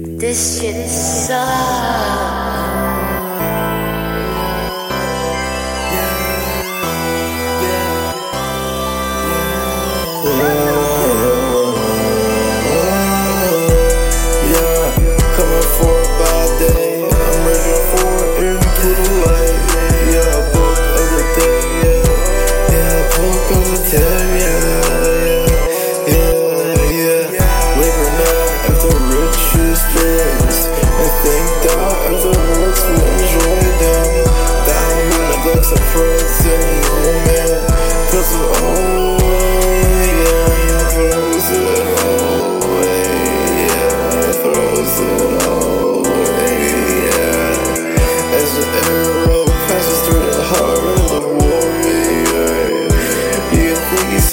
This shit is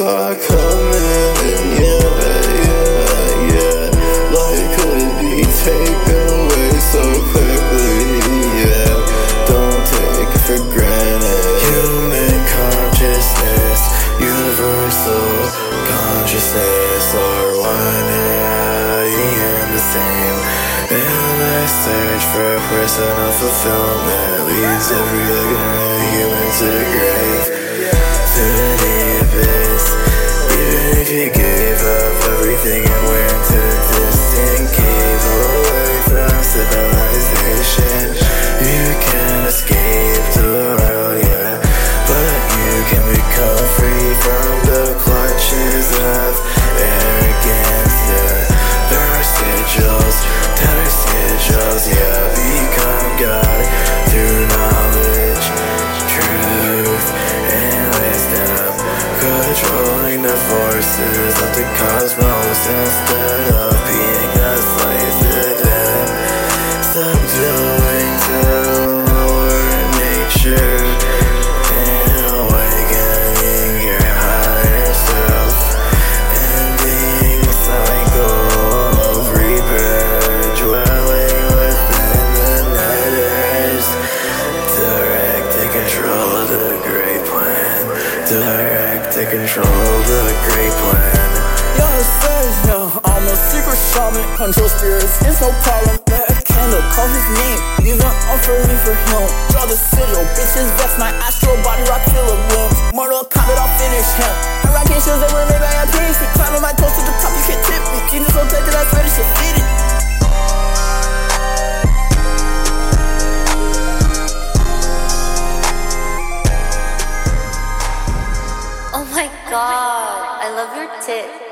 saw it coming? Yeah, yeah, yeah. Life could be taken away so quickly. Yeah, don't take it for granted. Human consciousness, universal consciousness are one and the same. And search for personal fulfillment leads every human to the grave, the forces of the cosmos instead of being a slave. Subduing to lower nature and awakening your higher self. Ending the cycle of rebirth, dwelling within the nethers. Direct and control of the great plan. And control the great plan. Young Savage, yeah, I'm a secret shaman. Control spirits, it's no problem. Light a candle, call his name. Leave an offering for him. Draw the sigil, oh, bitches, that's my astral body rock killer limbs. Mortal Kombat, I'll finish him. I'm rocking shoes that were made by a priest. Climbing my toes to the top, you can't tip me. Genius so tight that I shit fitted. I love your tits.